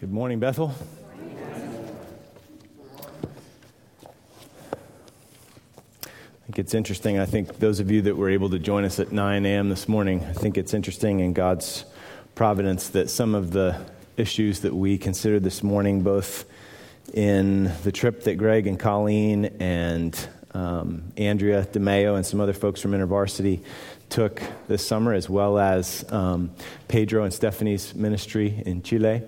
Good morning, Bethel. I think it's interesting. I think those of you that were able to join us at 9 a.m. this morning, I think it's interesting in God's providence that some of the issues that we considered this morning, both in the trip that Greg and Colleen and um, Andrea DeMeo and some other folks from InterVarsity took this summer, as well as um, Pedro and Stephanie's ministry in Chile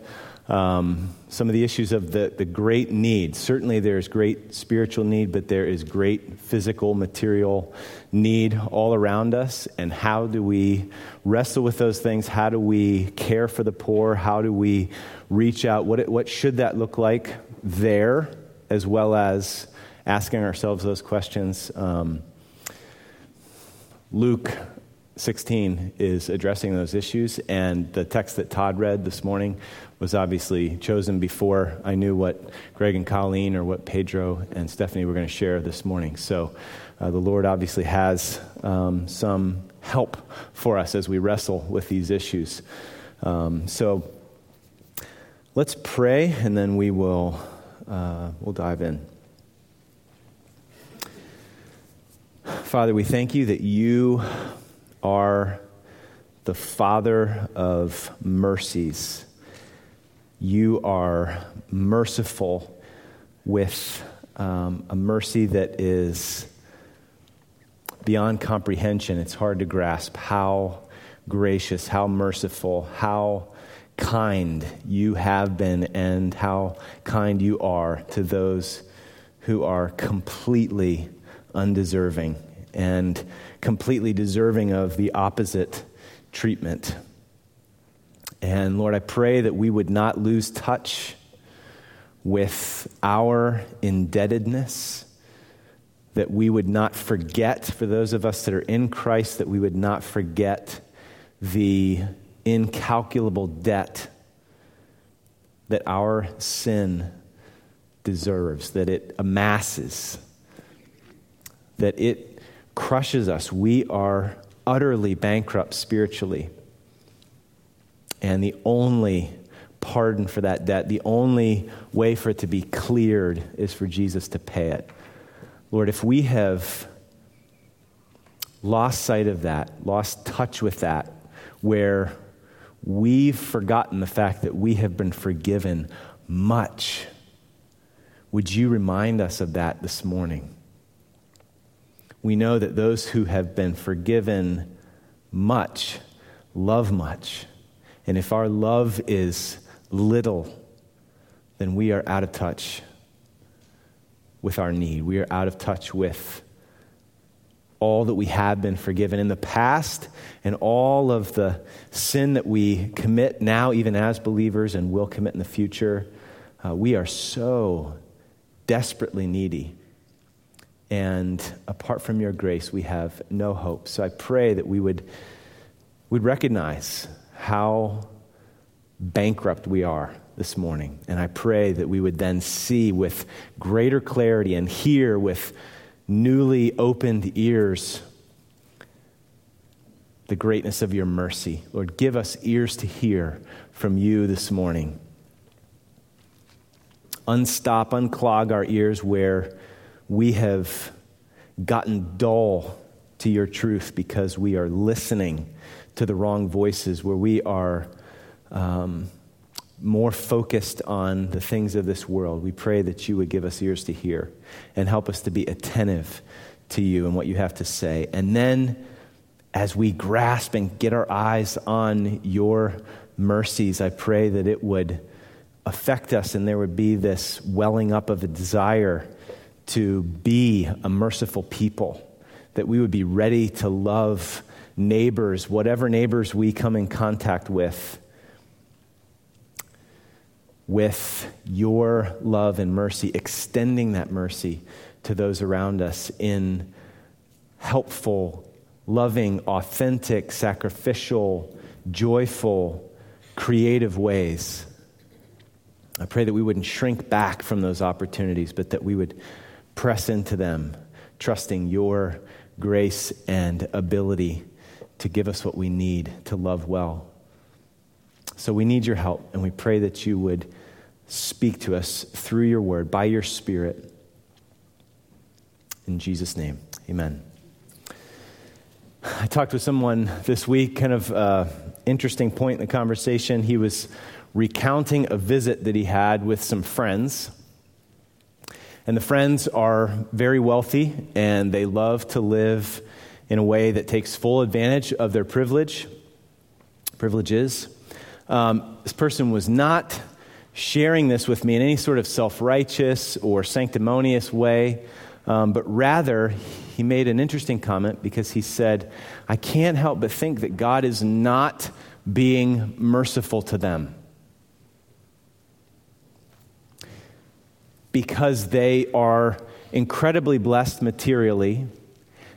um, some of the issues of the, the great need. Certainly, there's great spiritual need, but there is great physical, material need all around us. And how do we wrestle with those things? How do we care for the poor? How do we reach out? What, what should that look like there, as well as asking ourselves those questions? Um, Luke 16 is addressing those issues, and the text that Todd read this morning was obviously chosen before I knew what Greg and Colleen or what Pedro and Stephanie were going to share this morning. So uh, the Lord obviously has um, some help for us as we wrestle with these issues. Um, so let's pray, and then we will uh, we'll dive in. Father, we thank you that you are the Father of mercies. You are merciful with um, a mercy that is beyond comprehension. It's hard to grasp how gracious, how merciful, how kind you have been, and how kind you are to those who are completely undeserving and completely deserving of the opposite treatment. And Lord, I pray that we would not lose touch with our indebtedness, that we would not forget, for those of us that are in Christ, that we would not forget the incalculable debt that our sin deserves, that it amasses, that it crushes us. We are utterly bankrupt spiritually. And the only pardon for that debt, the only way for it to be cleared is for Jesus to pay it. Lord, if we have lost sight of that, lost touch with that, where we've forgotten the fact that we have been forgiven much, would you remind us of that this morning? we know that those who have been forgiven much love much. And if our love is little, then we are out of touch with our need. We are out of touch with all that we have been forgiven in the past and all of the sin that we commit now, even as believers, and will commit in the future. Uh, we are so desperately needy and apart from your grace, we have no hope. So I pray that we would, would recognize how bankrupt we are this morning. And I pray that we would then see with greater clarity and hear with newly opened ears the greatness of your mercy. Lord, give us ears to hear from you this morning. Unstop, unclog our ears where we have gotten dull to your truth because we are listening to the wrong voices, where we are um, more focused on the things of this world. We pray that you would give us ears to hear and help us to be attentive to you and what you have to say. And then, as we grasp and get our eyes on your mercies, I pray that it would affect us and there would be this welling up of a desire to be a merciful people, that we would be ready to love neighbors, whatever neighbors we come in contact with, with your love and mercy, extending that mercy to those around us in helpful, loving, authentic, sacrificial, joyful, creative ways. I pray that we wouldn't shrink back from those opportunities, but that we would press into them, trusting your grace and ability to give us what we need to love well. So we need your help, and we pray that you would speak to us through your word, by your Spirit. In Jesus' name, amen. I talked with someone this week, kind of uh, interesting point in the conversation. He was recounting a visit that he had with some friends. And the friends are very wealthy and they love to live in a way that takes full advantage of their privilege, privileges. Um, this person was not sharing this with me in any sort of self righteous or sanctimonious way, um, but rather he made an interesting comment because he said, I can't help but think that God is not being merciful to them. Because they are incredibly blessed materially,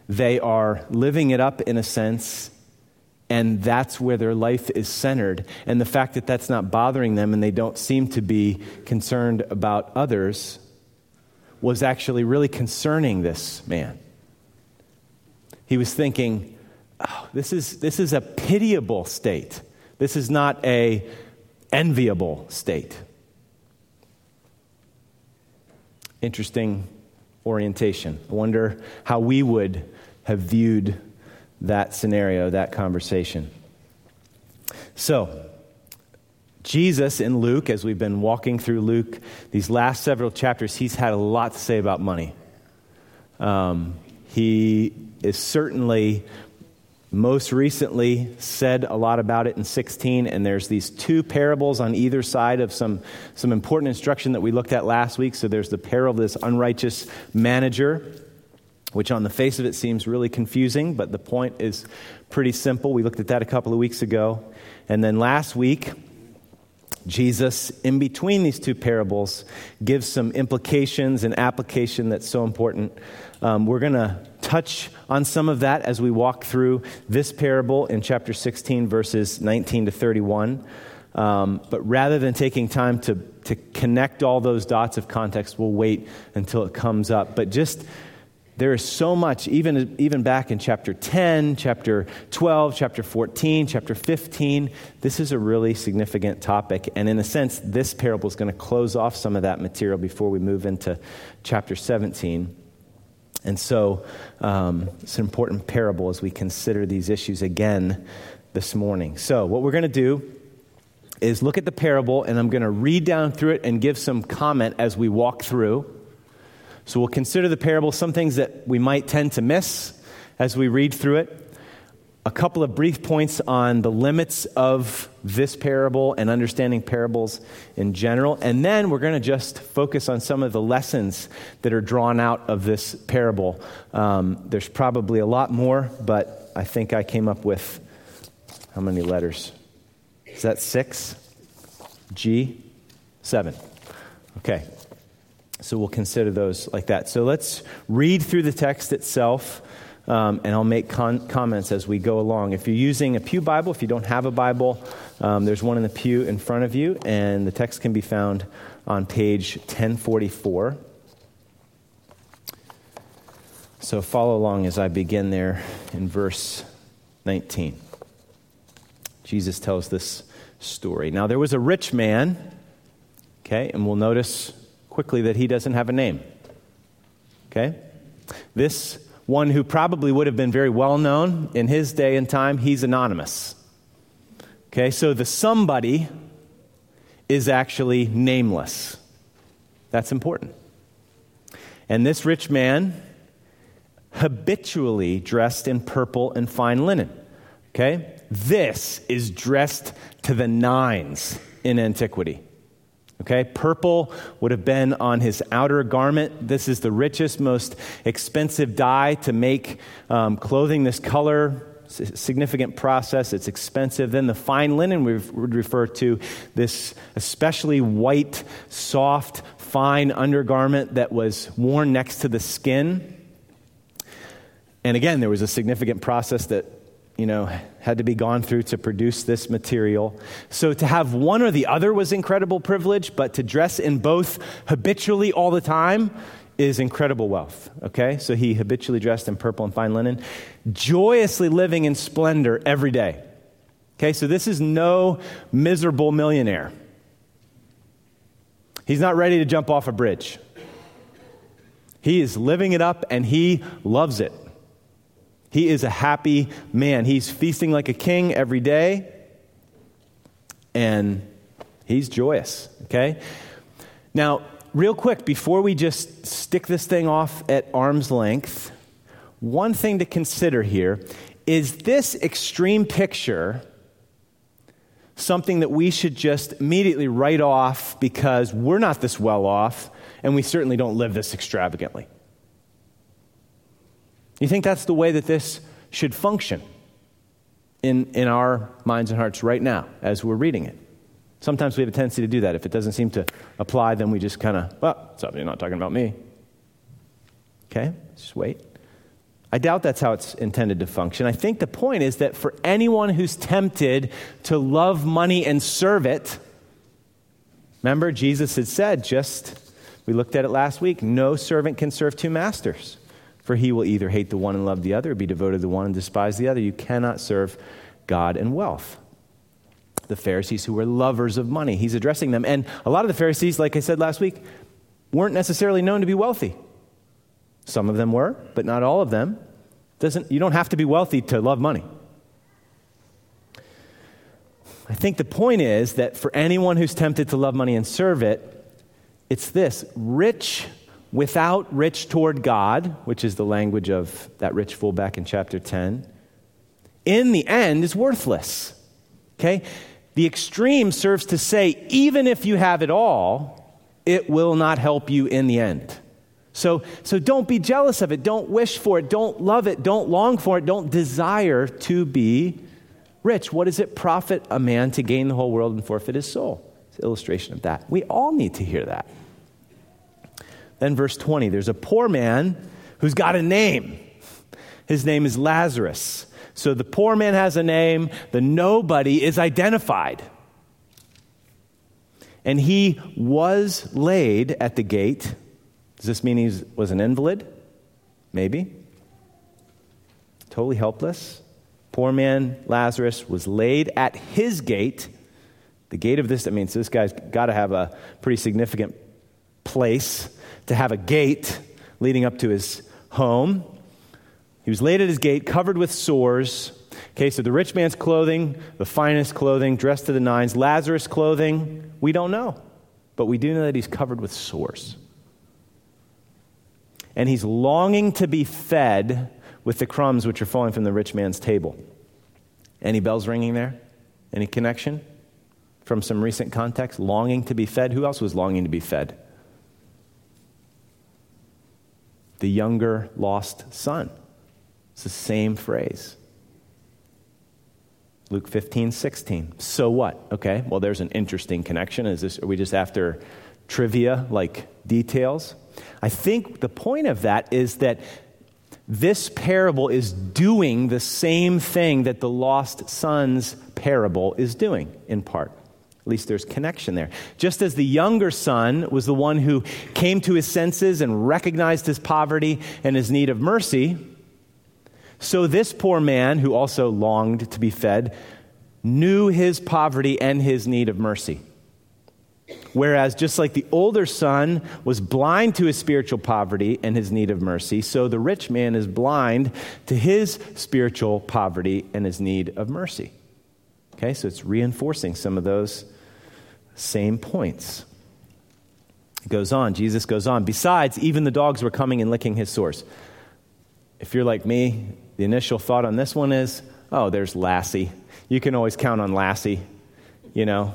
they are living it up in a sense, and that's where their life is centered. And the fact that that's not bothering them and they don't seem to be concerned about others was actually really concerning this man. He was thinking, oh, this, is, this is a pitiable state. This is not a enviable state. Interesting orientation. I wonder how we would have viewed that scenario, that conversation. So, Jesus in Luke, as we've been walking through Luke, these last several chapters, he's had a lot to say about money. Um, he is certainly most recently said a lot about it in 16 and there's these two parables on either side of some, some important instruction that we looked at last week so there's the parable of this unrighteous manager which on the face of it seems really confusing but the point is pretty simple we looked at that a couple of weeks ago and then last week Jesus, in between these two parables, gives some implications and application that's so important. Um, we're going to touch on some of that as we walk through this parable in chapter 16, verses 19 to 31. Um, but rather than taking time to, to connect all those dots of context, we'll wait until it comes up. But just there is so much, even, even back in chapter 10, chapter 12, chapter 14, chapter 15. This is a really significant topic. And in a sense, this parable is going to close off some of that material before we move into chapter 17. And so um, it's an important parable as we consider these issues again this morning. So, what we're going to do is look at the parable, and I'm going to read down through it and give some comment as we walk through. So we'll consider the parable, some things that we might tend to miss as we read through it. A couple of brief points on the limits of this parable and understanding parables in general. And then we're going to just focus on some of the lessons that are drawn out of this parable. Um, there's probably a lot more, but I think I came up with how many letters? Is that six? G? Seven. Okay. So we'll consider those like that. So let's read through the text itself, um, and I'll make con- comments as we go along. If you're using a Pew Bible, if you don't have a Bible, um, there's one in the pew in front of you, and the text can be found on page 1044. So follow along as I begin there in verse 19. Jesus tells this story. Now, there was a rich man, okay, and we'll notice quickly that he doesn't have a name. Okay? This one who probably would have been very well known in his day and time, he's anonymous. Okay, so the somebody is actually nameless. That's important. And this rich man habitually dressed in purple and fine linen. Okay? This is dressed to the nines in antiquity. Okay, purple would have been on his outer garment. This is the richest, most expensive dye to make um, clothing this color. Significant process, it's expensive. Then the fine linen we would refer to this especially white, soft, fine undergarment that was worn next to the skin. And again, there was a significant process that you know, had to be gone through to produce this material. So to have one or the other was incredible privilege, but to dress in both habitually all the time is incredible wealth. Okay? So he habitually dressed in purple and fine linen, joyously living in splendor every day. Okay, so this is no miserable millionaire. He's not ready to jump off a bridge. He is living it up and he loves it. He is a happy man. He's feasting like a king every day and he's joyous, okay? Now, real quick, before we just stick this thing off at arm's length, one thing to consider here is this extreme picture something that we should just immediately write off because we're not this well off and we certainly don't live this extravagantly? You think that's the way that this should function in, in our minds and hearts right now as we're reading it? Sometimes we have a tendency to do that. If it doesn't seem to apply, then we just kind of, well, something you're not talking about me. Okay, just wait. I doubt that's how it's intended to function. I think the point is that for anyone who's tempted to love money and serve it, remember, Jesus had said, just, we looked at it last week, no servant can serve two masters. For he will either hate the one and love the other, be devoted to the one and despise the other. You cannot serve God and wealth. The Pharisees who were lovers of money, he's addressing them. And a lot of the Pharisees, like I said last week, weren't necessarily known to be wealthy. Some of them were, but not all of them. Doesn't, you don't have to be wealthy to love money. I think the point is that for anyone who's tempted to love money and serve it, it's this rich without rich toward God, which is the language of that rich fool back in chapter 10, in the end is worthless. Okay? The extreme serves to say, even if you have it all, it will not help you in the end. So, so don't be jealous of it. Don't wish for it. Don't love it. Don't long for it. Don't desire to be rich. What does it profit a man to gain the whole world and forfeit his soul? It's an illustration of that. We all need to hear that. Then, verse 20 there's a poor man who's got a name. His name is Lazarus. So the poor man has a name, the nobody is identified. And he was laid at the gate does this mean he was an invalid? Maybe. Totally helpless. Poor man Lazarus was laid at his gate. The gate of this, that means this guy's got to have a pretty significant place to have a gate leading up to his home. He was laid at his gate, covered with sores. Okay, so the rich man's clothing, the finest clothing, dressed to the nines. Lazarus' clothing, we don't know. But we do know that he's covered with sores and he's longing to be fed with the crumbs which are falling from the rich man's table. Any bells ringing there? Any connection from some recent context? Longing to be fed? Who else was longing to be fed? The younger lost son. It's the same phrase. Luke 15, 16. So what? Okay, well, there's an interesting connection. Is this, are we just after trivia, like details? I think the point of that is that this parable is doing the same thing that the lost son's parable is doing, in part. At least there's connection there. Just as the younger son was the one who came to his senses and recognized his poverty and his need of mercy, so this poor man, who also longed to be fed, knew his poverty and his need of mercy. Whereas, just like the older son was blind to his spiritual poverty and his need of mercy, so the rich man is blind to his spiritual poverty and his need of mercy. Okay, so it's reinforcing some of those same points. It goes on, Jesus goes on. Besides, even the dogs were coming and licking his sores. If you're like me, the initial thought on this one is oh, there's Lassie. You can always count on Lassie. You know,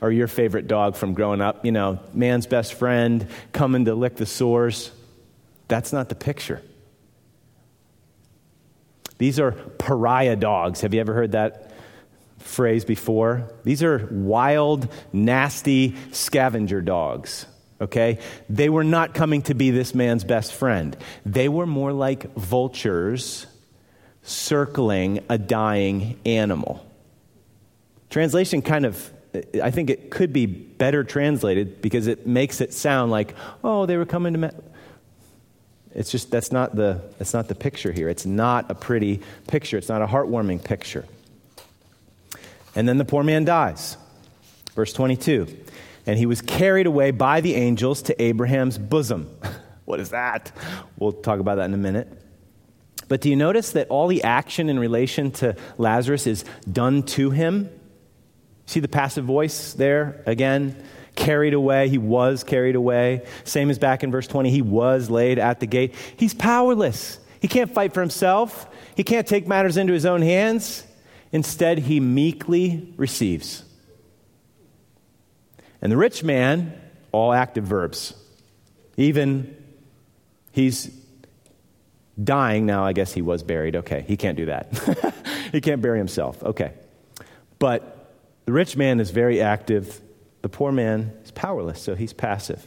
or your favorite dog from growing up, you know, man's best friend coming to lick the sores. That's not the picture. These are pariah dogs. Have you ever heard that phrase before? These are wild, nasty scavenger dogs. Okay? They were not coming to be this man's best friend. They were more like vultures circling a dying animal. Translation kind of I think it could be better translated because it makes it sound like, oh, they were coming to. Me-. It's just that's not the that's not the picture here. It's not a pretty picture. It's not a heartwarming picture. And then the poor man dies. Verse 22 And he was carried away by the angels to Abraham's bosom. what is that? We'll talk about that in a minute. But do you notice that all the action in relation to Lazarus is done to him? See the passive voice there again? Carried away. He was carried away. Same as back in verse 20. He was laid at the gate. He's powerless. He can't fight for himself. He can't take matters into his own hands. Instead, he meekly receives. And the rich man, all active verbs. Even he's dying now. I guess he was buried. Okay, he can't do that. he can't bury himself. Okay. But the rich man is very active, the poor man is powerless, so he's passive.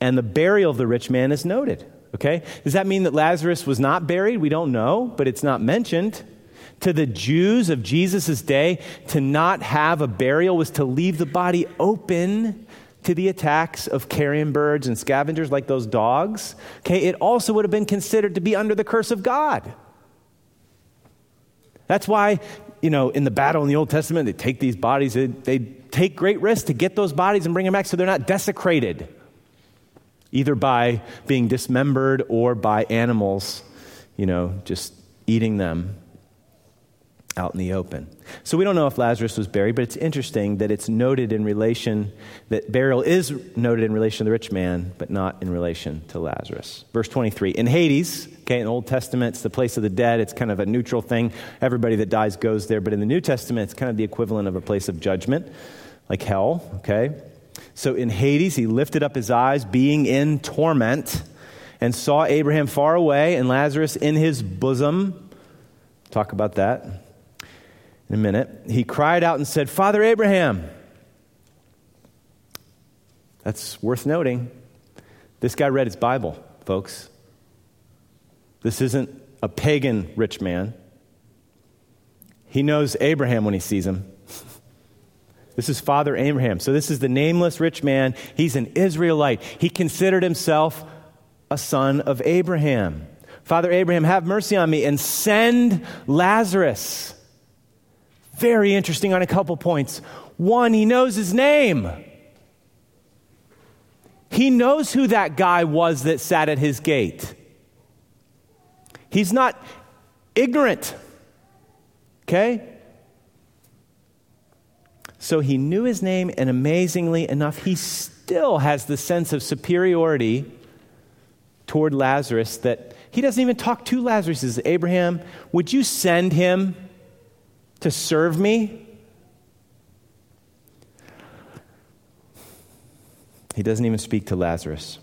And the burial of the rich man is noted. Okay? Does that mean that Lazarus was not buried? We don't know, but it's not mentioned. To the Jews of Jesus' day, to not have a burial was to leave the body open to the attacks of carrion birds and scavengers like those dogs. Okay, it also would have been considered to be under the curse of God. That's why you know, in the battle in the Old Testament, they take these bodies, they, they take great risks to get those bodies and bring them back so they're not desecrated, either by being dismembered or by animals, you know, just eating them out in the open. So we don't know if Lazarus was buried, but it's interesting that it's noted in relation, that burial is noted in relation to the rich man, but not in relation to Lazarus. Verse 23 In Hades, okay, in the Old Testament, it's the place of the dead. It's kind of a neutral thing. Everybody that dies goes there. But in the New Testament, it's kind of the equivalent of a place of judgment, like hell, okay? So in Hades, he lifted up his eyes, being in torment, and saw Abraham far away and Lazarus in his bosom. Talk about that in a minute, he cried out and said, Father Abraham. That's worth noting. This guy read his Bible, folks. This isn't a pagan rich man. He knows Abraham when he sees him. This is Father Abraham. So, this is the nameless rich man. He's an Israelite. He considered himself a son of Abraham. Father Abraham, have mercy on me and send Lazarus very interesting on a couple points. One, he knows his name. He knows who that guy was that sat at his gate. He's not ignorant. Okay? So he knew his name, and amazingly enough, he still has the sense of superiority toward Lazarus that he doesn't even talk to Lazarus. He says, Abraham, would you send him? To serve me? He doesn't even speak to Lazarus.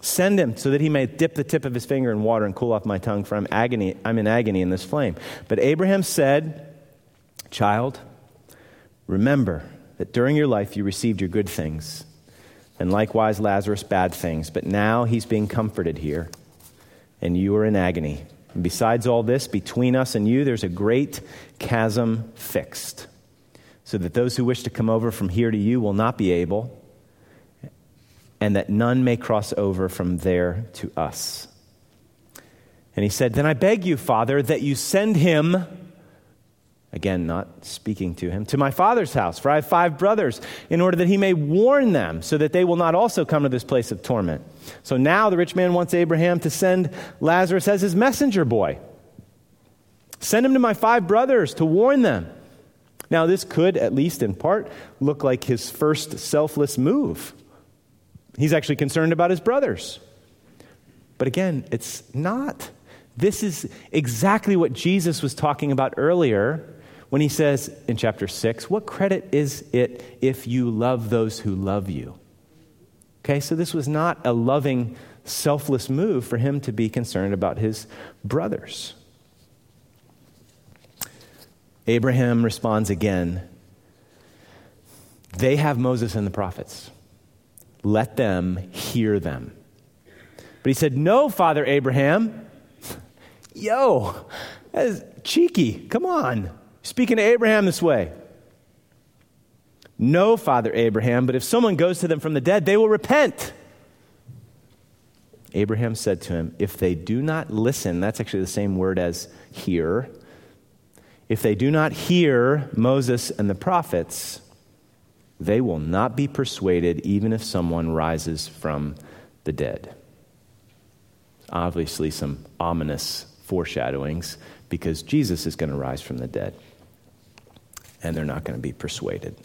Send him so that he may dip the tip of his finger in water and cool off my tongue, for I'm, agony, I'm in agony in this flame. But Abraham said, Child, remember that during your life you received your good things, and likewise Lazarus bad things. But now he's being comforted here, and you are in agony. And besides all this, between us and you, there's a great chasm fixed, so that those who wish to come over from here to you will not be able, and that none may cross over from there to us. And he said, Then I beg you, Father, that you send him Again, not speaking to him, to my father's house, for I have five brothers, in order that he may warn them, so that they will not also come to this place of torment. So now the rich man wants Abraham to send Lazarus as his messenger boy. Send him to my five brothers to warn them. Now, this could, at least in part, look like his first selfless move. He's actually concerned about his brothers. But again, it's not. This is exactly what Jesus was talking about earlier when he says in chapter 6, What credit is it if you love those who love you? Okay, so this was not a loving, selfless move for him to be concerned about his brothers. Abraham responds again They have Moses and the prophets. Let them hear them. But he said, No, Father Abraham. Yo, that is cheeky. Come on. Speaking to Abraham this way. No, Father Abraham, but if someone goes to them from the dead, they will repent. Abraham said to him, If they do not listen, that's actually the same word as hear. If they do not hear Moses and the prophets, they will not be persuaded even if someone rises from the dead. Obviously, some ominous foreshadowings because Jesus is going to rise from the dead. And they're not going to be persuaded.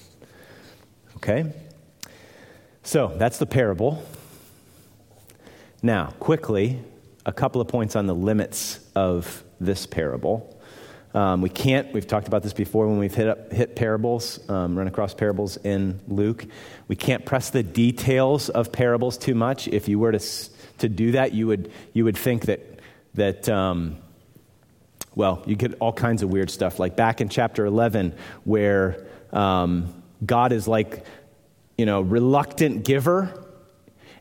Okay? So that's the parable. Now, quickly, a couple of points on the limits of this parable. Um, we can't, we've talked about this before when we've hit, up, hit parables, um, run across parables in Luke. We can't press the details of parables too much. If you were to, to do that, you would, you would think that, that um, well, you get all kinds of weird stuff. Like back in chapter 11, where um, God is like, you know, reluctant giver.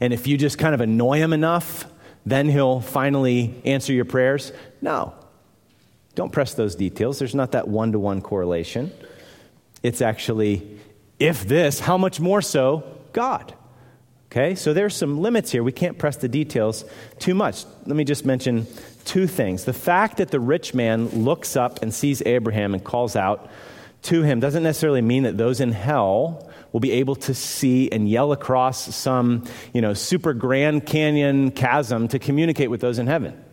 And if you just kind of annoy him enough, then he'll finally answer your prayers. No, don't press those details. There's not that one to one correlation. It's actually, if this, how much more so God? Okay, so there's some limits here. We can't press the details too much. Let me just mention two things. The fact that the rich man looks up and sees Abraham and calls out to him doesn't necessarily mean that those in hell will be able to see and yell across some, you know, super grand canyon chasm to communicate with those in heaven.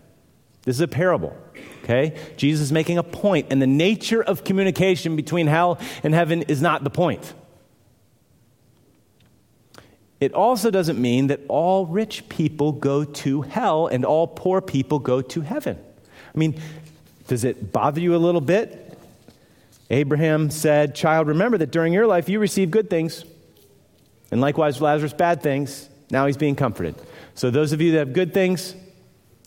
This is a parable. Okay? Jesus is making a point, and the nature of communication between hell and heaven is not the point. It also doesn't mean that all rich people go to hell and all poor people go to heaven. I mean, does it bother you a little bit? Abraham said, Child, remember that during your life you received good things, and likewise Lazarus bad things. Now he's being comforted. So, those of you that have good things,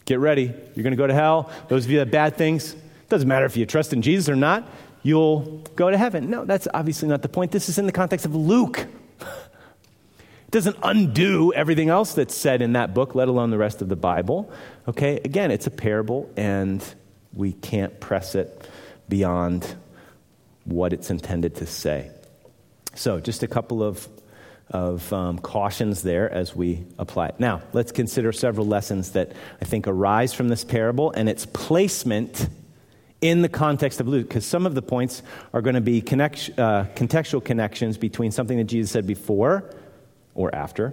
Get ready. You're going to go to hell. Those of you that have bad things, doesn't matter if you trust in Jesus or not, you'll go to heaven. No, that's obviously not the point. This is in the context of Luke. It doesn't undo everything else that's said in that book, let alone the rest of the Bible. Okay, again, it's a parable, and we can't press it beyond what it's intended to say. So, just a couple of of um, cautions there as we apply it. Now, let's consider several lessons that I think arise from this parable and its placement in the context of Luke, because some of the points are going to be connect, uh, contextual connections between something that Jesus said before or after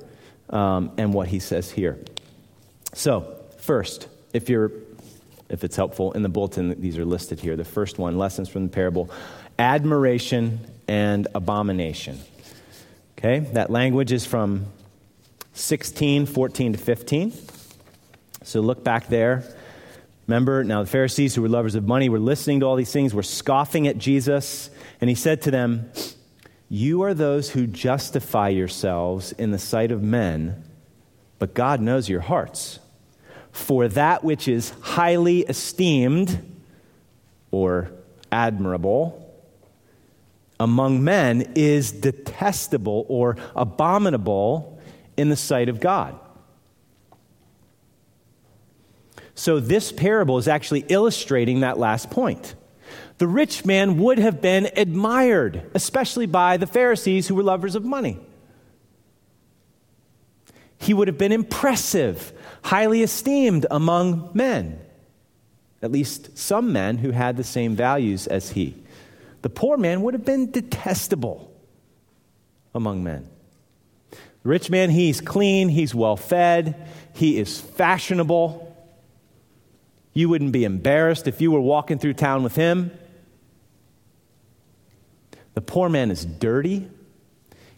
um, and what he says here. So, first, if you're if it's helpful in the bulletin, these are listed here. The first one, lessons from the parable admiration and abomination. Okay, that language is from 16, 14 to 15. So look back there. Remember, now the Pharisees who were lovers of money were listening to all these things, were scoffing at Jesus, and he said to them, You are those who justify yourselves in the sight of men, but God knows your hearts. For that which is highly esteemed or admirable among men is detestable or abominable in the sight of God. So, this parable is actually illustrating that last point. The rich man would have been admired, especially by the Pharisees who were lovers of money. He would have been impressive, highly esteemed among men, at least some men who had the same values as he. The poor man would have been detestable among men. The rich man, he's clean, he's well fed, he is fashionable. You wouldn't be embarrassed if you were walking through town with him. The poor man is dirty,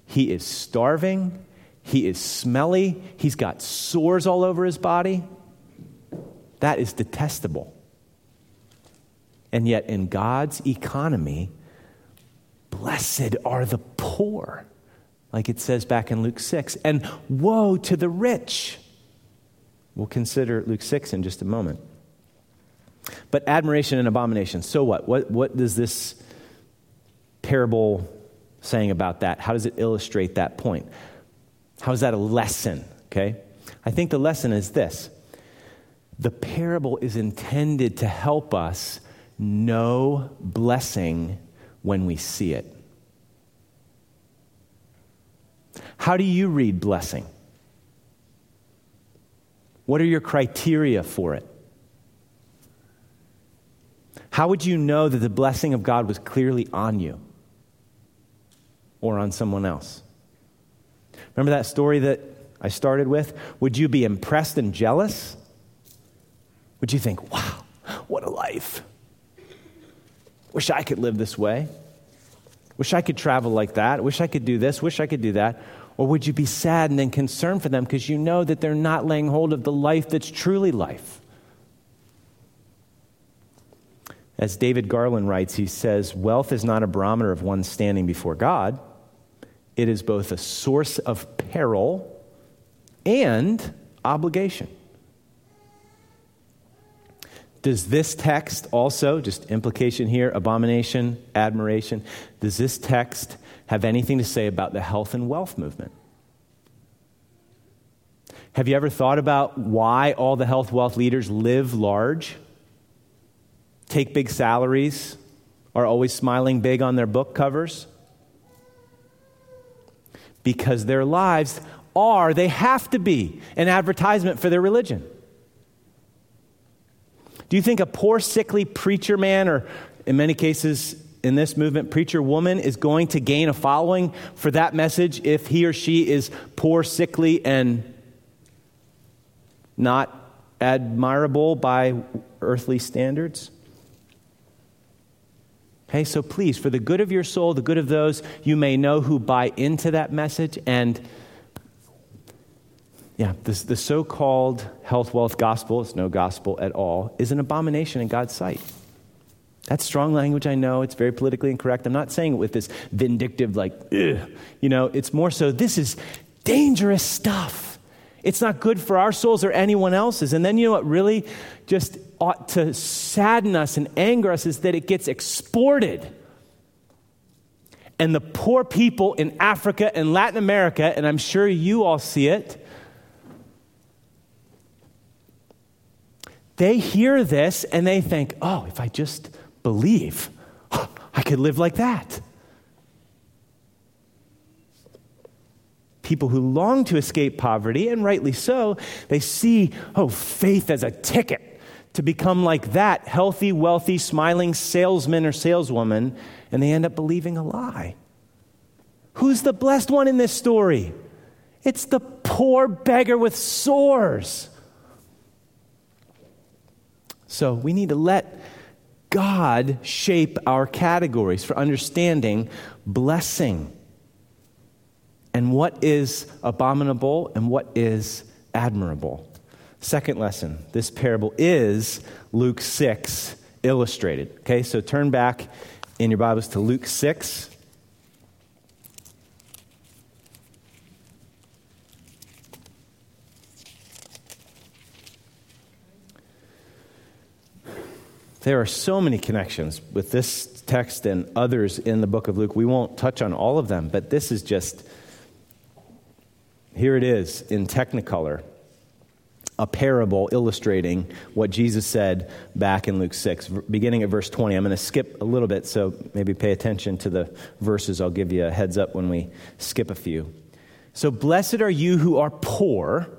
he is starving, he is smelly, he's got sores all over his body. That is detestable. And yet, in God's economy, Blessed are the poor, like it says back in Luke 6. And woe to the rich. We'll consider Luke 6 in just a moment. But admiration and abomination. So what? What, what does this parable saying about that? How does it illustrate that point? How is that a lesson? Okay? I think the lesson is this the parable is intended to help us know blessing when we see it. How do you read blessing? What are your criteria for it? How would you know that the blessing of God was clearly on you or on someone else? Remember that story that I started with? Would you be impressed and jealous? Would you think, wow, what a life? Wish I could live this way. Wish I could travel like that. Wish I could do this. Wish I could do that. Or would you be saddened and concerned for them because you know that they're not laying hold of the life that's truly life? As David Garland writes, he says, Wealth is not a barometer of one's standing before God. It is both a source of peril and obligation. Does this text also, just implication here, abomination, admiration, does this text have anything to say about the health and wealth movement? Have you ever thought about why all the health wealth leaders live large, take big salaries, are always smiling big on their book covers? Because their lives are, they have to be, an advertisement for their religion. Do you think a poor, sickly preacher man, or in many cases in this movement, preacher woman, is going to gain a following for that message if he or she is poor, sickly, and not admirable by earthly standards? Okay, so please, for the good of your soul, the good of those you may know who buy into that message, and yeah, this, the so called health wealth gospel, it's no gospel at all, is an abomination in God's sight. That's strong language, I know. It's very politically incorrect. I'm not saying it with this vindictive, like, Ugh. you know, it's more so this is dangerous stuff. It's not good for our souls or anyone else's. And then you know what really just ought to sadden us and anger us is that it gets exported. And the poor people in Africa and Latin America, and I'm sure you all see it, they hear this and they think, oh, if I just believe, I could live like that. People who long to escape poverty, and rightly so, they see, oh, faith as a ticket to become like that healthy, wealthy, smiling salesman or saleswoman, and they end up believing a lie. Who's the blessed one in this story? It's the poor beggar with sores so we need to let God shape our categories for understanding blessing and what is abominable and what is admirable. Second lesson this parable is Luke 6 illustrated. Okay, so turn back in your Bibles to Luke 6. There are so many connections with this text and others in the book of Luke. We won't touch on all of them, but this is just, here it is in Technicolor a parable illustrating what Jesus said back in Luke 6, beginning at verse 20. I'm going to skip a little bit, so maybe pay attention to the verses. I'll give you a heads up when we skip a few. So, blessed are you who are poor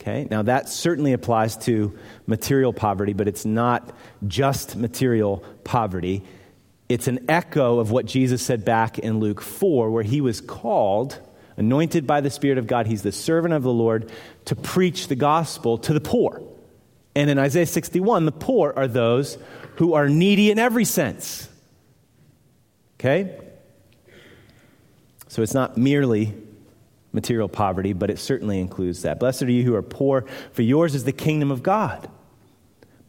Okay, now that certainly applies to material poverty, but it's not just material poverty. It's an echo of what Jesus said back in Luke 4, where he was called, anointed by the Spirit of God. He's the servant of the Lord to preach the gospel to the poor. And in Isaiah 61, the poor are those who are needy in every sense. Okay? So it's not merely material poverty, but it certainly includes that. Blessed are you who are poor, for yours is the kingdom of God.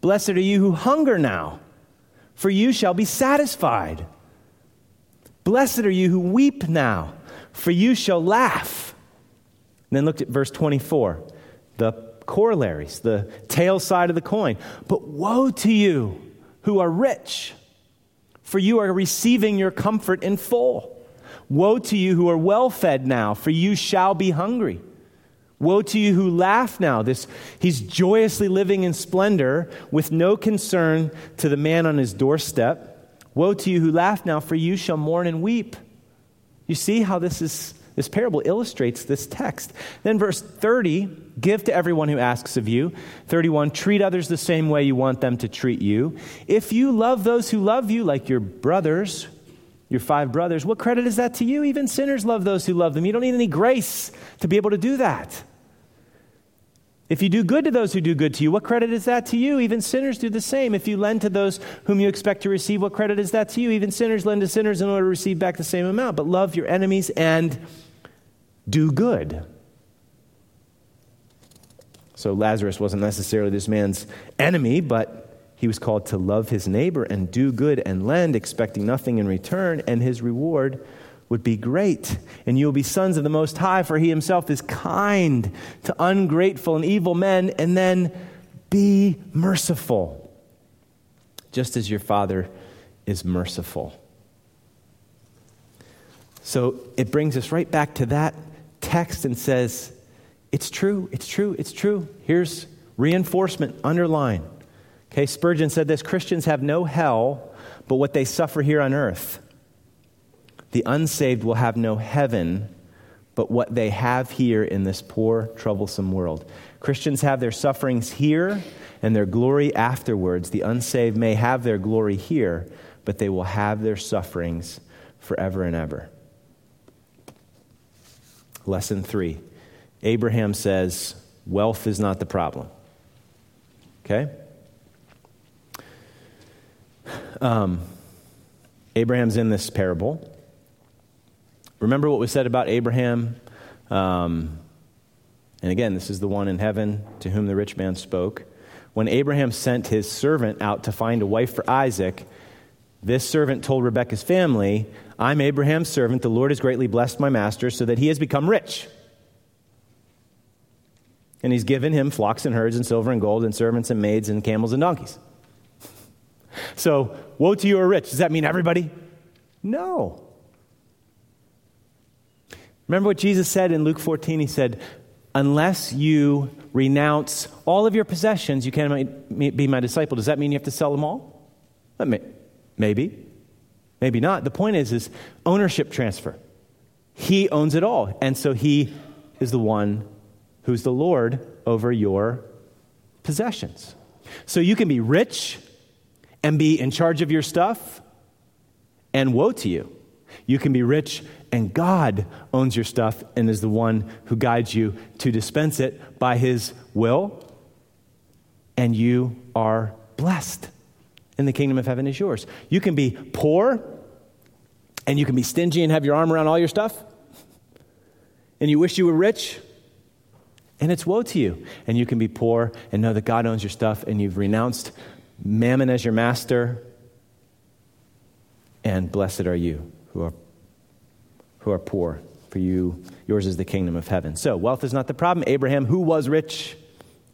Blessed are you who hunger now, for you shall be satisfied. Blessed are you who weep now, for you shall laugh. And then looked at verse 24, the corollaries, the tail side of the coin. But woe to you who are rich, for you are receiving your comfort in full. Woe to you who are well fed now, for you shall be hungry. Woe to you who laugh now. This, he's joyously living in splendor with no concern to the man on his doorstep. Woe to you who laugh now, for you shall mourn and weep. You see how this is, This parable illustrates this text. Then, verse 30 give to everyone who asks of you. 31 treat others the same way you want them to treat you. If you love those who love you, like your brothers, your five brothers, what credit is that to you? Even sinners love those who love them. You don't need any grace to be able to do that. If you do good to those who do good to you, what credit is that to you? Even sinners do the same. If you lend to those whom you expect to receive, what credit is that to you? Even sinners lend to sinners in order to receive back the same amount. But love your enemies and do good. So Lazarus wasn't necessarily this man's enemy, but he was called to love his neighbor and do good and lend, expecting nothing in return, and his reward would be great, and you will be sons of the Most High, for he himself is kind to ungrateful and evil men, and then be merciful, just as your Father is merciful. So it brings us right back to that text and says, It's true, it's true, it's true. Here's reinforcement, underline. Okay, Spurgeon said this Christians have no hell but what they suffer here on earth. The unsaved will have no heaven but what they have here in this poor, troublesome world. Christians have their sufferings here and their glory afterwards. The unsaved may have their glory here, but they will have their sufferings forever and ever. Lesson three Abraham says, Wealth is not the problem. Okay? Um, Abraham's in this parable. Remember what was said about Abraham? Um, and again, this is the one in heaven to whom the rich man spoke. When Abraham sent his servant out to find a wife for Isaac, this servant told Rebekah's family, I'm Abraham's servant. The Lord has greatly blessed my master so that he has become rich. And he's given him flocks and herds and silver and gold and servants and maids and camels and donkeys. So, woe to you who are rich. Does that mean everybody? No. Remember what Jesus said in Luke 14? He said, Unless you renounce all of your possessions, you cannot be my disciple. Does that mean you have to sell them all? Maybe. Maybe not. The point is, is ownership transfer. He owns it all. And so he is the one who's the Lord over your possessions. So you can be rich and be in charge of your stuff, and woe to you. You can be rich and God owns your stuff and is the one who guides you to dispense it by his will, and you are blessed. And the kingdom of heaven is yours. You can be poor and you can be stingy and have your arm around all your stuff, and you wish you were rich, and it's woe to you. And you can be poor and know that God owns your stuff, and you've renounced mammon as your master, and blessed are you who are who are poor. For you, yours is the kingdom of heaven. So, wealth is not the problem. Abraham, who was rich,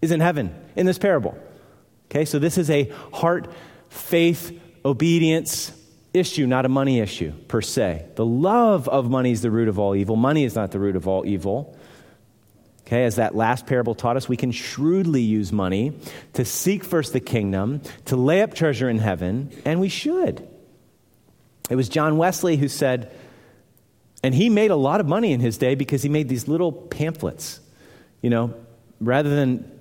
is in heaven in this parable. Okay, so this is a heart, faith, obedience issue, not a money issue per se. The love of money is the root of all evil. Money is not the root of all evil. Okay, as that last parable taught us, we can shrewdly use money to seek first the kingdom, to lay up treasure in heaven, and we should. It was John Wesley who said, and he made a lot of money in his day because he made these little pamphlets. You know, rather than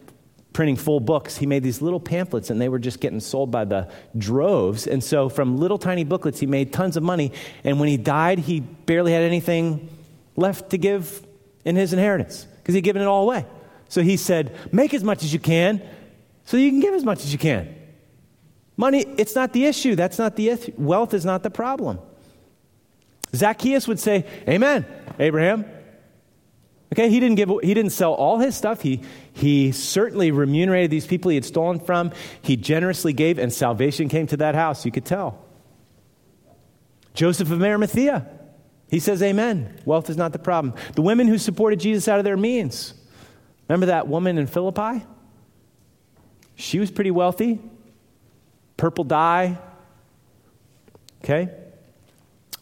printing full books, he made these little pamphlets and they were just getting sold by the droves. And so from little tiny booklets, he made tons of money. And when he died, he barely had anything left to give in his inheritance because he'd given it all away. So he said, Make as much as you can so you can give as much as you can. Money, it's not the issue. That's not the issue. Wealth is not the problem. Zacchaeus would say, Amen, Abraham. Okay, he didn't, give, he didn't sell all his stuff. He, he certainly remunerated these people he had stolen from. He generously gave, and salvation came to that house. You could tell. Joseph of Arimathea, he says, Amen. Wealth is not the problem. The women who supported Jesus out of their means. Remember that woman in Philippi? She was pretty wealthy. Purple dye. Okay?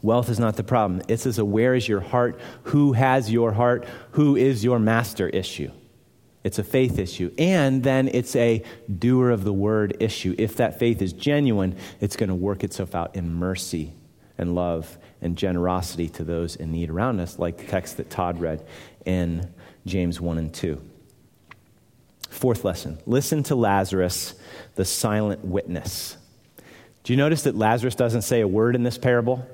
Wealth is not the problem. It's as a where is your heart, who has your heart, who is your master issue. It's a faith issue. And then it's a doer of the word issue. If that faith is genuine, it's going to work itself out in mercy and love and generosity to those in need around us, like the text that Todd read in James 1 and 2. Fourth lesson listen to Lazarus, the silent witness. Do you notice that Lazarus doesn't say a word in this parable?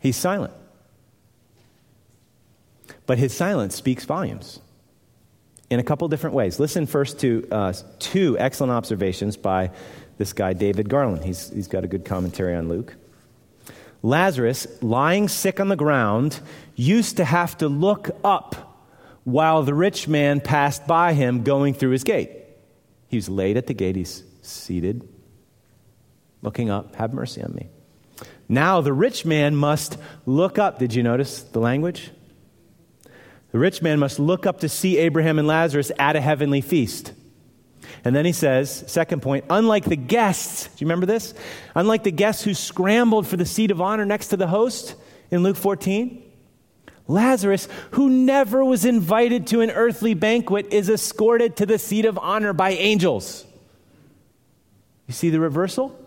He's silent. But his silence speaks volumes in a couple different ways. Listen first to uh, two excellent observations by this guy, David Garland. He's, he's got a good commentary on Luke. Lazarus, lying sick on the ground, used to have to look up while the rich man passed by him going through his gate. He was laid at the gate, he's seated, looking up, Have mercy on me. Now the rich man must look up. Did you notice the language? The rich man must look up to see Abraham and Lazarus at a heavenly feast. And then he says, second point, unlike the guests, do you remember this? Unlike the guests who scrambled for the seat of honor next to the host in Luke 14, Lazarus, who never was invited to an earthly banquet, is escorted to the seat of honor by angels. You see the reversal?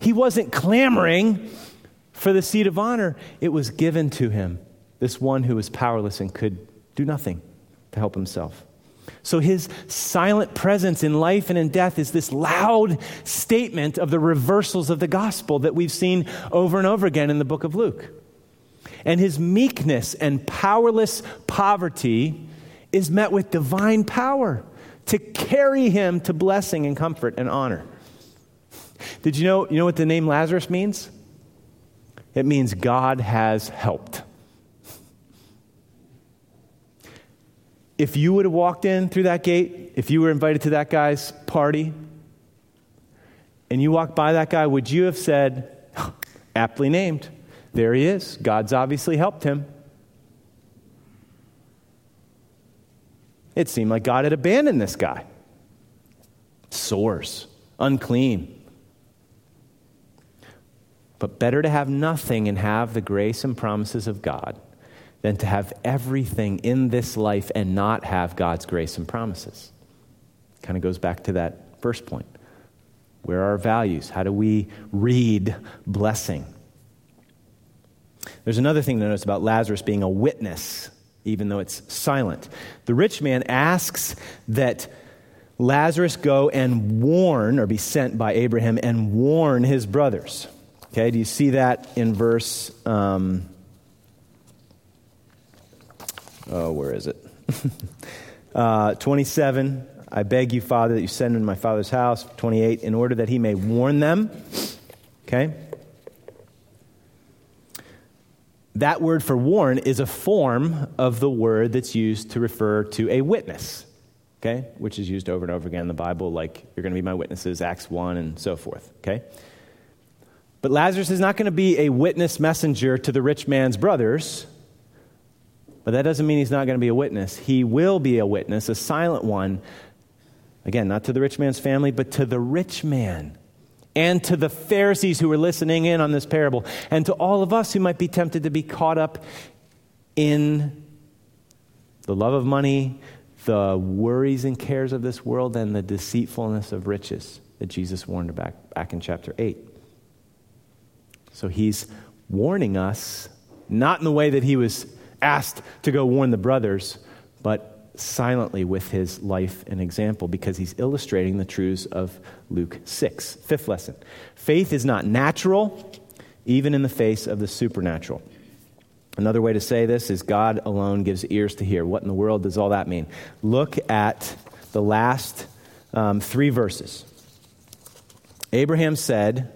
He wasn't clamoring for the seat of honor, it was given to him this one who was powerless and could do nothing to help himself. So his silent presence in life and in death is this loud statement of the reversals of the gospel that we've seen over and over again in the book of Luke. And his meekness and powerless poverty is met with divine power to carry him to blessing and comfort and honor. Did you know, you know what the name Lazarus means? It means God has helped. If you would have walked in through that gate, if you were invited to that guy's party, and you walked by that guy, would you have said, aptly named, there he is. God's obviously helped him. It seemed like God had abandoned this guy. Sores, unclean. But better to have nothing and have the grace and promises of God than to have everything in this life and not have God's grace and promises. Kind of goes back to that first point. Where are our values? How do we read blessing? There's another thing to notice about Lazarus being a witness, even though it's silent. The rich man asks that Lazarus go and warn, or be sent by Abraham and warn his brothers. Okay, do you see that in verse um, oh, where is it? uh, 27, I beg you, Father, that you send him to my father's house. 28, in order that he may warn them. Okay? That word for warn is a form of the word that's used to refer to a witness, okay? Which is used over and over again in the Bible, like, you're going to be my witnesses, Acts 1, and so forth, okay? But Lazarus is not going to be a witness messenger to the rich man's brothers but that doesn't mean he's not going to be a witness. He will be a witness, a silent one. Again, not to the rich man's family, but to the rich man and to the Pharisees who are listening in on this parable, and to all of us who might be tempted to be caught up in the love of money, the worries and cares of this world, and the deceitfulness of riches that Jesus warned back, back in chapter 8. So he's warning us, not in the way that he was asked to go warn the brothers, but silently with his life and example because he's illustrating the truths of Luke 6. Fifth lesson faith is not natural, even in the face of the supernatural. Another way to say this is God alone gives ears to hear. What in the world does all that mean? Look at the last um, three verses. Abraham said,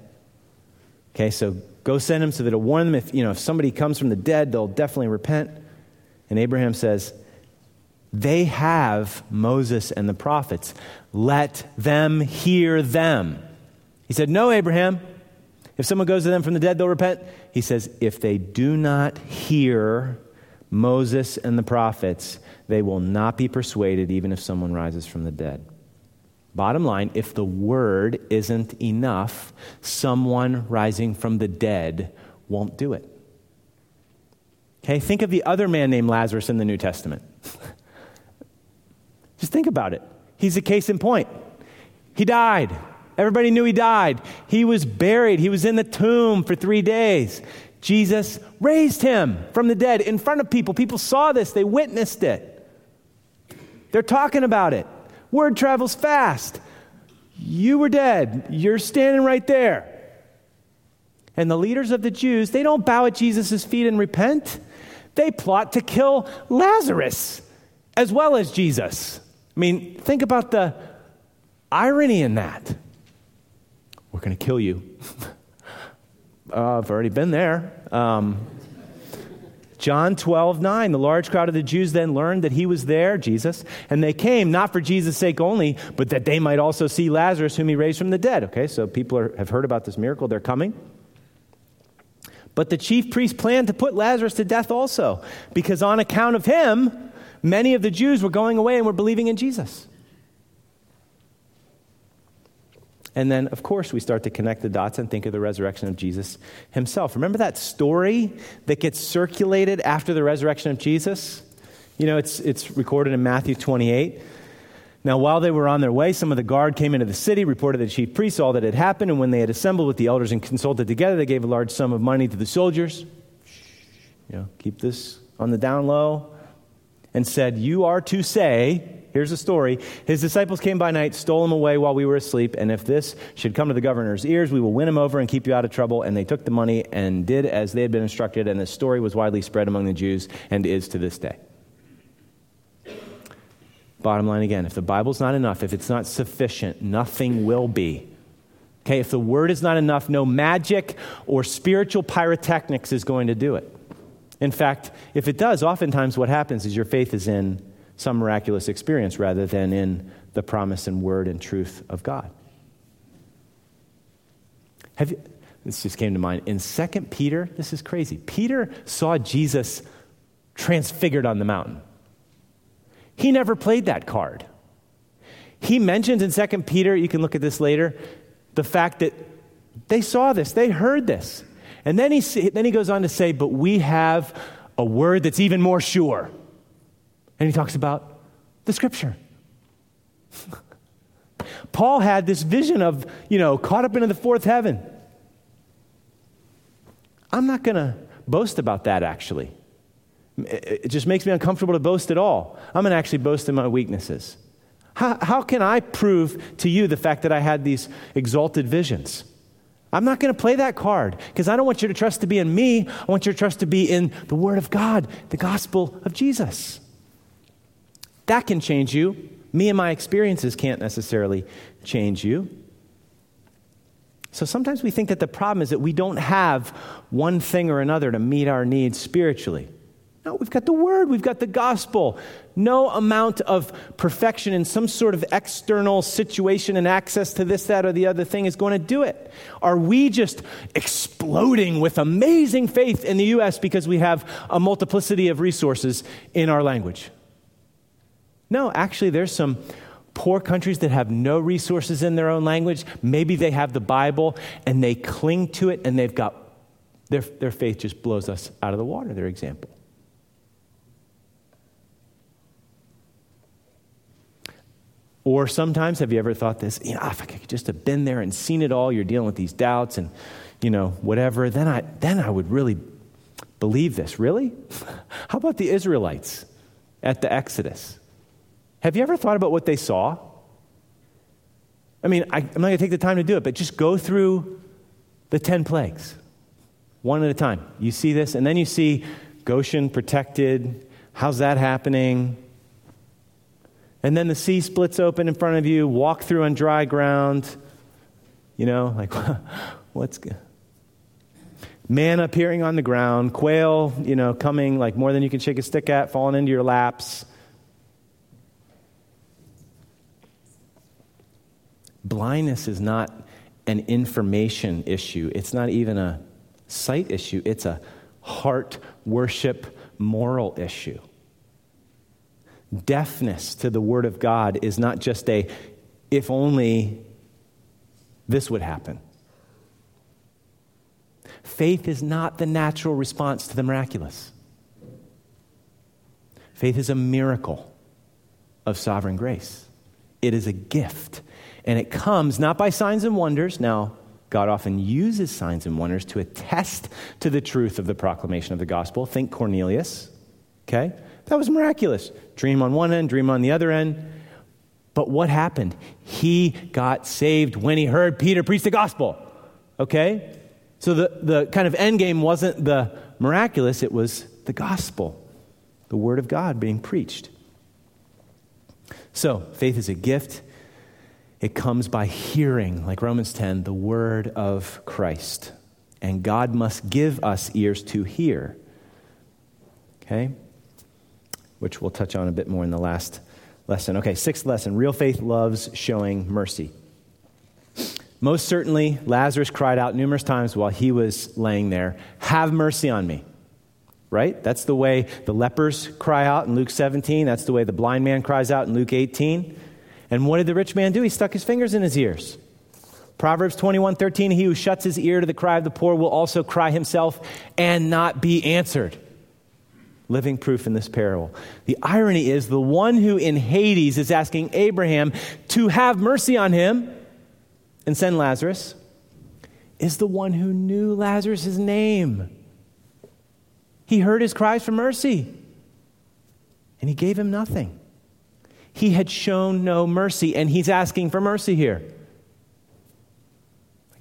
okay, so Go send them so that it'll warn them. If, you know, if somebody comes from the dead, they'll definitely repent. And Abraham says, They have Moses and the prophets. Let them hear them. He said, No, Abraham. If someone goes to them from the dead, they'll repent. He says, If they do not hear Moses and the prophets, they will not be persuaded, even if someone rises from the dead. Bottom line, if the word isn't enough, someone rising from the dead won't do it. Okay, think of the other man named Lazarus in the New Testament. Just think about it. He's a case in point. He died. Everybody knew he died. He was buried. He was in the tomb for three days. Jesus raised him from the dead in front of people. People saw this, they witnessed it. They're talking about it. Word travels fast. You were dead. You're standing right there. And the leaders of the Jews, they don't bow at Jesus' feet and repent. They plot to kill Lazarus as well as Jesus. I mean, think about the irony in that. We're going to kill you. uh, I've already been there. Um, John 12, 9. The large crowd of the Jews then learned that he was there, Jesus, and they came not for Jesus' sake only, but that they might also see Lazarus, whom he raised from the dead. Okay, so people are, have heard about this miracle. They're coming. But the chief priest planned to put Lazarus to death also, because on account of him, many of the Jews were going away and were believing in Jesus. And then, of course, we start to connect the dots and think of the resurrection of Jesus himself. Remember that story that gets circulated after the resurrection of Jesus? You know, it's, it's recorded in Matthew 28. Now, while they were on their way, some of the guard came into the city, reported to the chief priests all that had happened, and when they had assembled with the elders and consulted together, they gave a large sum of money to the soldiers. You know, keep this on the down low. And said, You are to say, Here's the story. His disciples came by night, stole him away while we were asleep, and if this should come to the governor's ears, we will win him over and keep you out of trouble. And they took the money and did as they had been instructed, and the story was widely spread among the Jews and is to this day. Bottom line again if the Bible's not enough, if it's not sufficient, nothing will be. Okay, if the word is not enough, no magic or spiritual pyrotechnics is going to do it. In fact, if it does, oftentimes what happens is your faith is in some miraculous experience rather than in the promise and word and truth of God. Have you, this just came to mind. In 2 Peter, this is crazy. Peter saw Jesus transfigured on the mountain. He never played that card. He mentions in 2 Peter, you can look at this later, the fact that they saw this, they heard this. And then he, then he goes on to say, But we have a word that's even more sure and he talks about the scripture. Paul had this vision of, you know, caught up into the fourth heaven. I'm not going to boast about that, actually. It just makes me uncomfortable to boast at all. I'm going to actually boast in my weaknesses. How, how can I prove to you the fact that I had these exalted visions? I'm not going to play that card because I don't want your trust to be in me. I want your trust to be in the Word of God, the gospel of Jesus. That can change you. Me and my experiences can't necessarily change you. So sometimes we think that the problem is that we don't have one thing or another to meet our needs spiritually. No, we've got the Word, we've got the gospel. No amount of perfection in some sort of external situation and access to this, that, or the other thing is going to do it. Are we just exploding with amazing faith in the U.S. because we have a multiplicity of resources in our language? No, actually, there's some poor countries that have no resources in their own language. Maybe they have the Bible and they cling to it and they've got their, their faith just blows us out of the water, their example. Or sometimes, have you ever thought this? You know, ah, if I could just have been there and seen it all, you're dealing with these doubts and, you know, whatever, then I, then I would really believe this. Really? How about the Israelites at the Exodus? Have you ever thought about what they saw? I mean, I, am not going to take the time to do it, but just go through the 10 plagues one at a time. You see this, and then you see Goshen protected. How's that happening? And then the sea splits open in front of you, walk through on dry ground. You know, like, what's good? Manna appearing on the ground, quail, you know, coming like more than you can shake a stick at, falling into your laps. Blindness is not an information issue, it's not even a sight issue, it's a heart worship moral issue. Deafness to the Word of God is not just a, if only this would happen. Faith is not the natural response to the miraculous. Faith is a miracle of sovereign grace. It is a gift And it comes not by signs and wonders. Now, God often uses signs and wonders to attest to the truth of the proclamation of the gospel. Think Cornelius, okay? That was miraculous. Dream on one end, dream on the other end. But what happened? He got saved when he heard Peter preach the gospel, okay? So the, the kind of end game wasn't the miraculous, it was the gospel, the word of God being preached. So faith is a gift. It comes by hearing, like Romans 10, the word of Christ. And God must give us ears to hear. Okay? Which we'll touch on a bit more in the last lesson. Okay, sixth lesson real faith loves showing mercy. Most certainly, Lazarus cried out numerous times while he was laying there, Have mercy on me. Right? That's the way the lepers cry out in Luke 17. That's the way the blind man cries out in Luke 18. And what did the rich man do? He stuck his fingers in his ears. Proverbs 21 13, he who shuts his ear to the cry of the poor will also cry himself and not be answered. Living proof in this parable. The irony is the one who in Hades is asking Abraham to have mercy on him and send Lazarus is the one who knew Lazarus' name. He heard his cries for mercy and he gave him nothing he had shown no mercy, and he's asking for mercy here.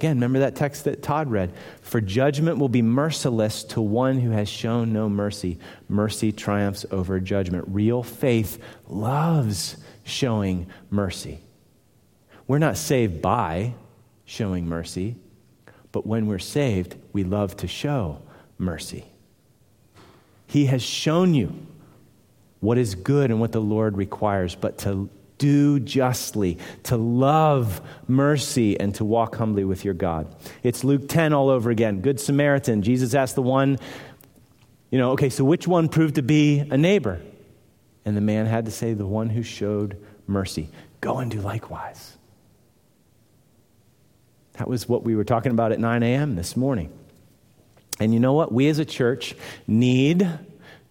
Again, remember that text that Todd read? For judgment will be merciless to one who has shown no mercy. Mercy triumphs over judgment. Real faith loves showing mercy. We're not saved by showing mercy, but when we're saved, we love to show mercy. He has shown you what is good and what the Lord requires, but to do justly, to love mercy, and to walk humbly with your God. It's Luke 10 all over again. Good Samaritan. Jesus asked the one, you know, okay, so which one proved to be a neighbor? And the man had to say, the one who showed mercy. Go and do likewise. That was what we were talking about at 9 a.m. this morning. And you know what? We as a church need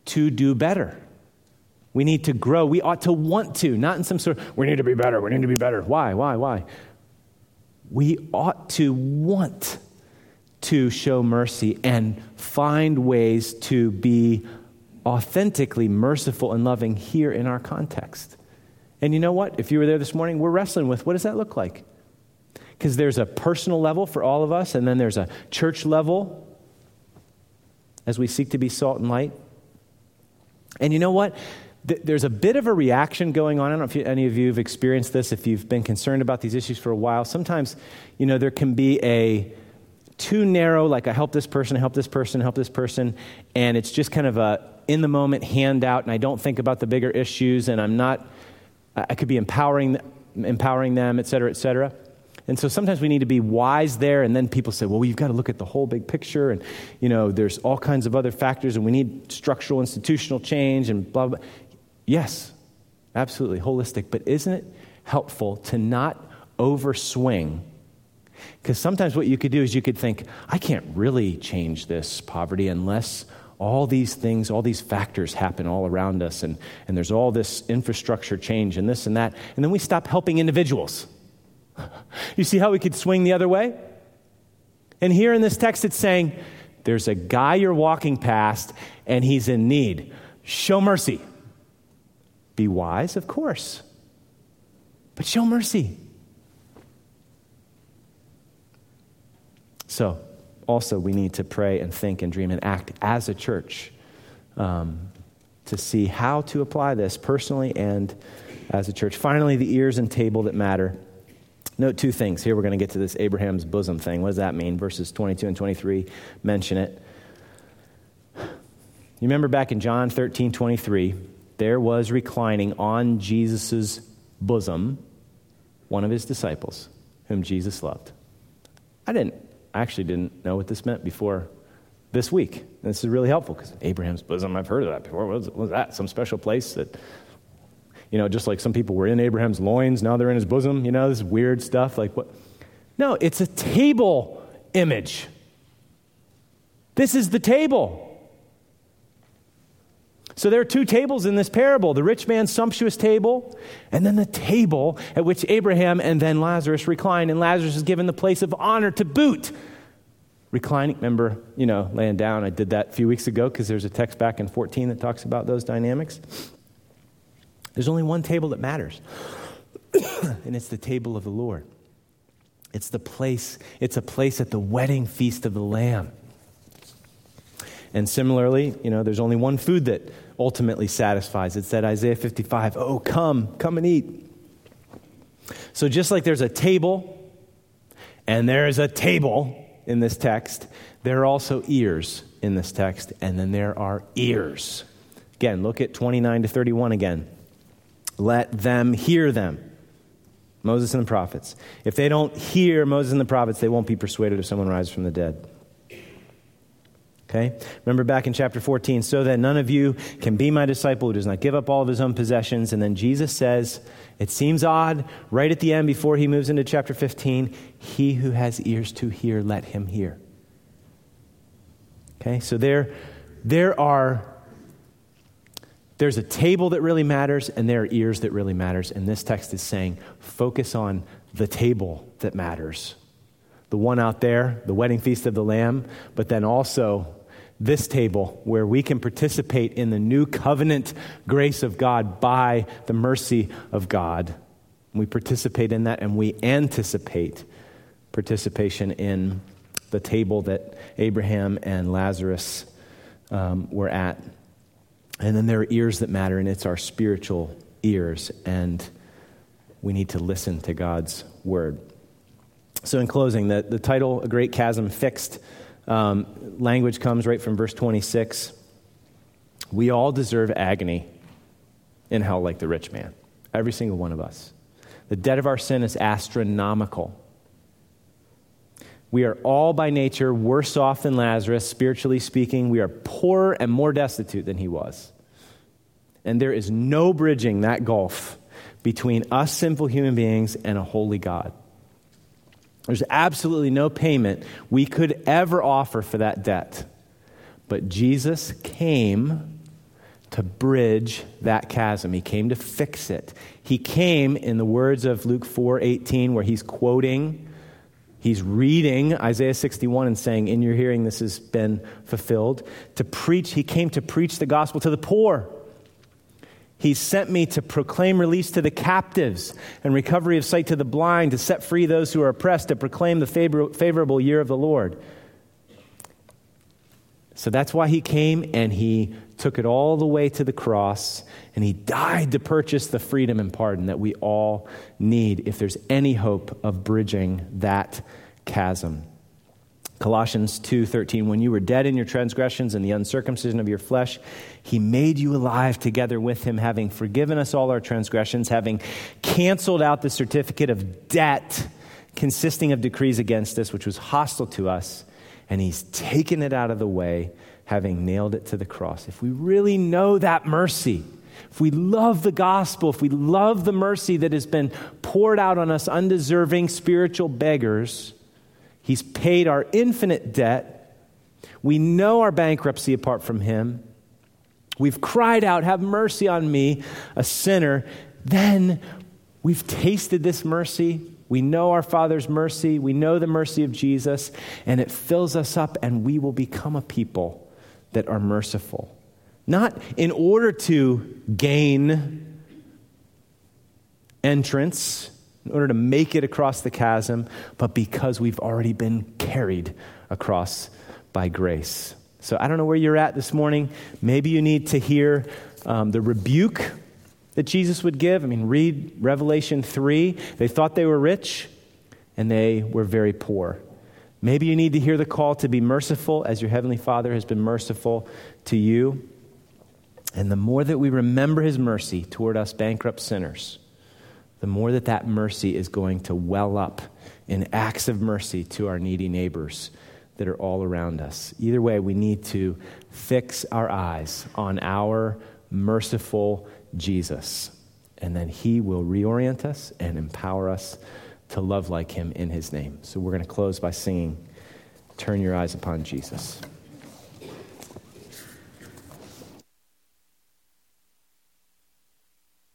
to do better. We need to grow. We ought to want to, not in some sort of, we need to be better, we need to be better. Why, why, why? We ought to want to show mercy and find ways to be authentically merciful and loving here in our context. And you know what? If you were there this morning, we're wrestling with what does that look like? Because there's a personal level for all of us, and then there's a church level as we seek to be salt and light. And you know what? There's a bit of a reaction going on. I don't know if any of you have experienced this, if you've been concerned about these issues for a while. Sometimes, you know, there can be a too narrow, like I help this person, I help this person, I help this person, and it's just kind of a in the moment handout, and I don't think about the bigger issues, and I'm not, I could be empowering, empowering them, et cetera, et cetera. And so sometimes we need to be wise there, and then people say, well, you've got to look at the whole big picture, and, you know, there's all kinds of other factors, and we need structural, institutional change, and blah, blah. Yes, absolutely, holistic. But isn't it helpful to not overswing? Because sometimes what you could do is you could think, I can't really change this poverty unless all these things, all these factors happen all around us, and, and there's all this infrastructure change and this and that. And then we stop helping individuals. you see how we could swing the other way? And here in this text, it's saying, there's a guy you're walking past, and he's in need. Show mercy. Be wise, of course, but show mercy. So, also, we need to pray and think and dream and act as a church um, to see how to apply this personally and as a church. Finally, the ears and table that matter. Note two things. Here we're going to get to this Abraham's bosom thing. What does that mean? Verses 22 and 23 mention it. You remember back in John 13 23, there was reclining on Jesus' bosom one of his disciples whom Jesus loved. I didn't, I actually didn't know what this meant before this week. And this is really helpful because Abraham's bosom, I've heard of that before. What was, what was that? Some special place that, you know, just like some people were in Abraham's loins, now they're in his bosom, you know, this weird stuff. Like what? No, it's a table image. This is the table. So there are two tables in this parable the rich man's sumptuous table, and then the table at which Abraham and then Lazarus recline. And Lazarus is given the place of honor to boot. Reclining, remember, you know, laying down. I did that a few weeks ago because there's a text back in 14 that talks about those dynamics. There's only one table that matters, and it's the table of the Lord. It's the place, it's a place at the wedding feast of the Lamb. And similarly, you know, there's only one food that ultimately satisfies. It's that Isaiah 55, oh, come, come and eat. So just like there's a table, and there is a table in this text, there are also ears in this text, and then there are ears. Again, look at 29 to 31 again. Let them hear them. Moses and the prophets. If they don't hear Moses and the prophets, they won't be persuaded if someone rises from the dead. Okay? Remember back in chapter 14, so that none of you can be my disciple who does not give up all of his own possessions. And then Jesus says, it seems odd, right at the end before he moves into chapter 15, he who has ears to hear, let him hear. Okay? So there, there are there's a table that really matters, and there are ears that really matters. And this text is saying, focus on the table that matters. The one out there, the wedding feast of the Lamb, but then also this table where we can participate in the new covenant grace of God by the mercy of God. We participate in that and we anticipate participation in the table that Abraham and Lazarus um, were at. And then there are ears that matter, and it's our spiritual ears, and we need to listen to God's word. So, in closing, the, the title, A Great Chasm Fixed, um, language comes right from verse 26. We all deserve agony in hell like the rich man, every single one of us. The debt of our sin is astronomical. We are all by nature worse off than Lazarus, spiritually speaking. We are poorer and more destitute than he was. And there is no bridging that gulf between us sinful human beings and a holy God. There's absolutely no payment we could ever offer for that debt. But Jesus came to bridge that chasm. He came to fix it. He came in the words of Luke 4:18 where he's quoting He's reading Isaiah 61 and saying, In your hearing, this has been fulfilled. To preach, he came to preach the gospel to the poor. He sent me to proclaim release to the captives and recovery of sight to the blind, to set free those who are oppressed, to proclaim the favor- favorable year of the Lord. So that's why he came and he took it all the way to the cross and he died to purchase the freedom and pardon that we all need if there's any hope of bridging that chasm. Colossians 2:13 when you were dead in your transgressions and the uncircumcision of your flesh he made you alive together with him having forgiven us all our transgressions having canceled out the certificate of debt consisting of decrees against us which was hostile to us and he's taken it out of the way having nailed it to the cross. If we really know that mercy if we love the gospel, if we love the mercy that has been poured out on us undeserving spiritual beggars, He's paid our infinite debt. We know our bankruptcy apart from Him. We've cried out, Have mercy on me, a sinner. Then we've tasted this mercy. We know our Father's mercy. We know the mercy of Jesus, and it fills us up, and we will become a people that are merciful. Not in order to gain entrance, in order to make it across the chasm, but because we've already been carried across by grace. So I don't know where you're at this morning. Maybe you need to hear um, the rebuke that Jesus would give. I mean, read Revelation 3. They thought they were rich, and they were very poor. Maybe you need to hear the call to be merciful as your Heavenly Father has been merciful to you. And the more that we remember his mercy toward us bankrupt sinners, the more that that mercy is going to well up in acts of mercy to our needy neighbors that are all around us. Either way, we need to fix our eyes on our merciful Jesus. And then he will reorient us and empower us to love like him in his name. So we're going to close by singing, Turn Your Eyes Upon Jesus.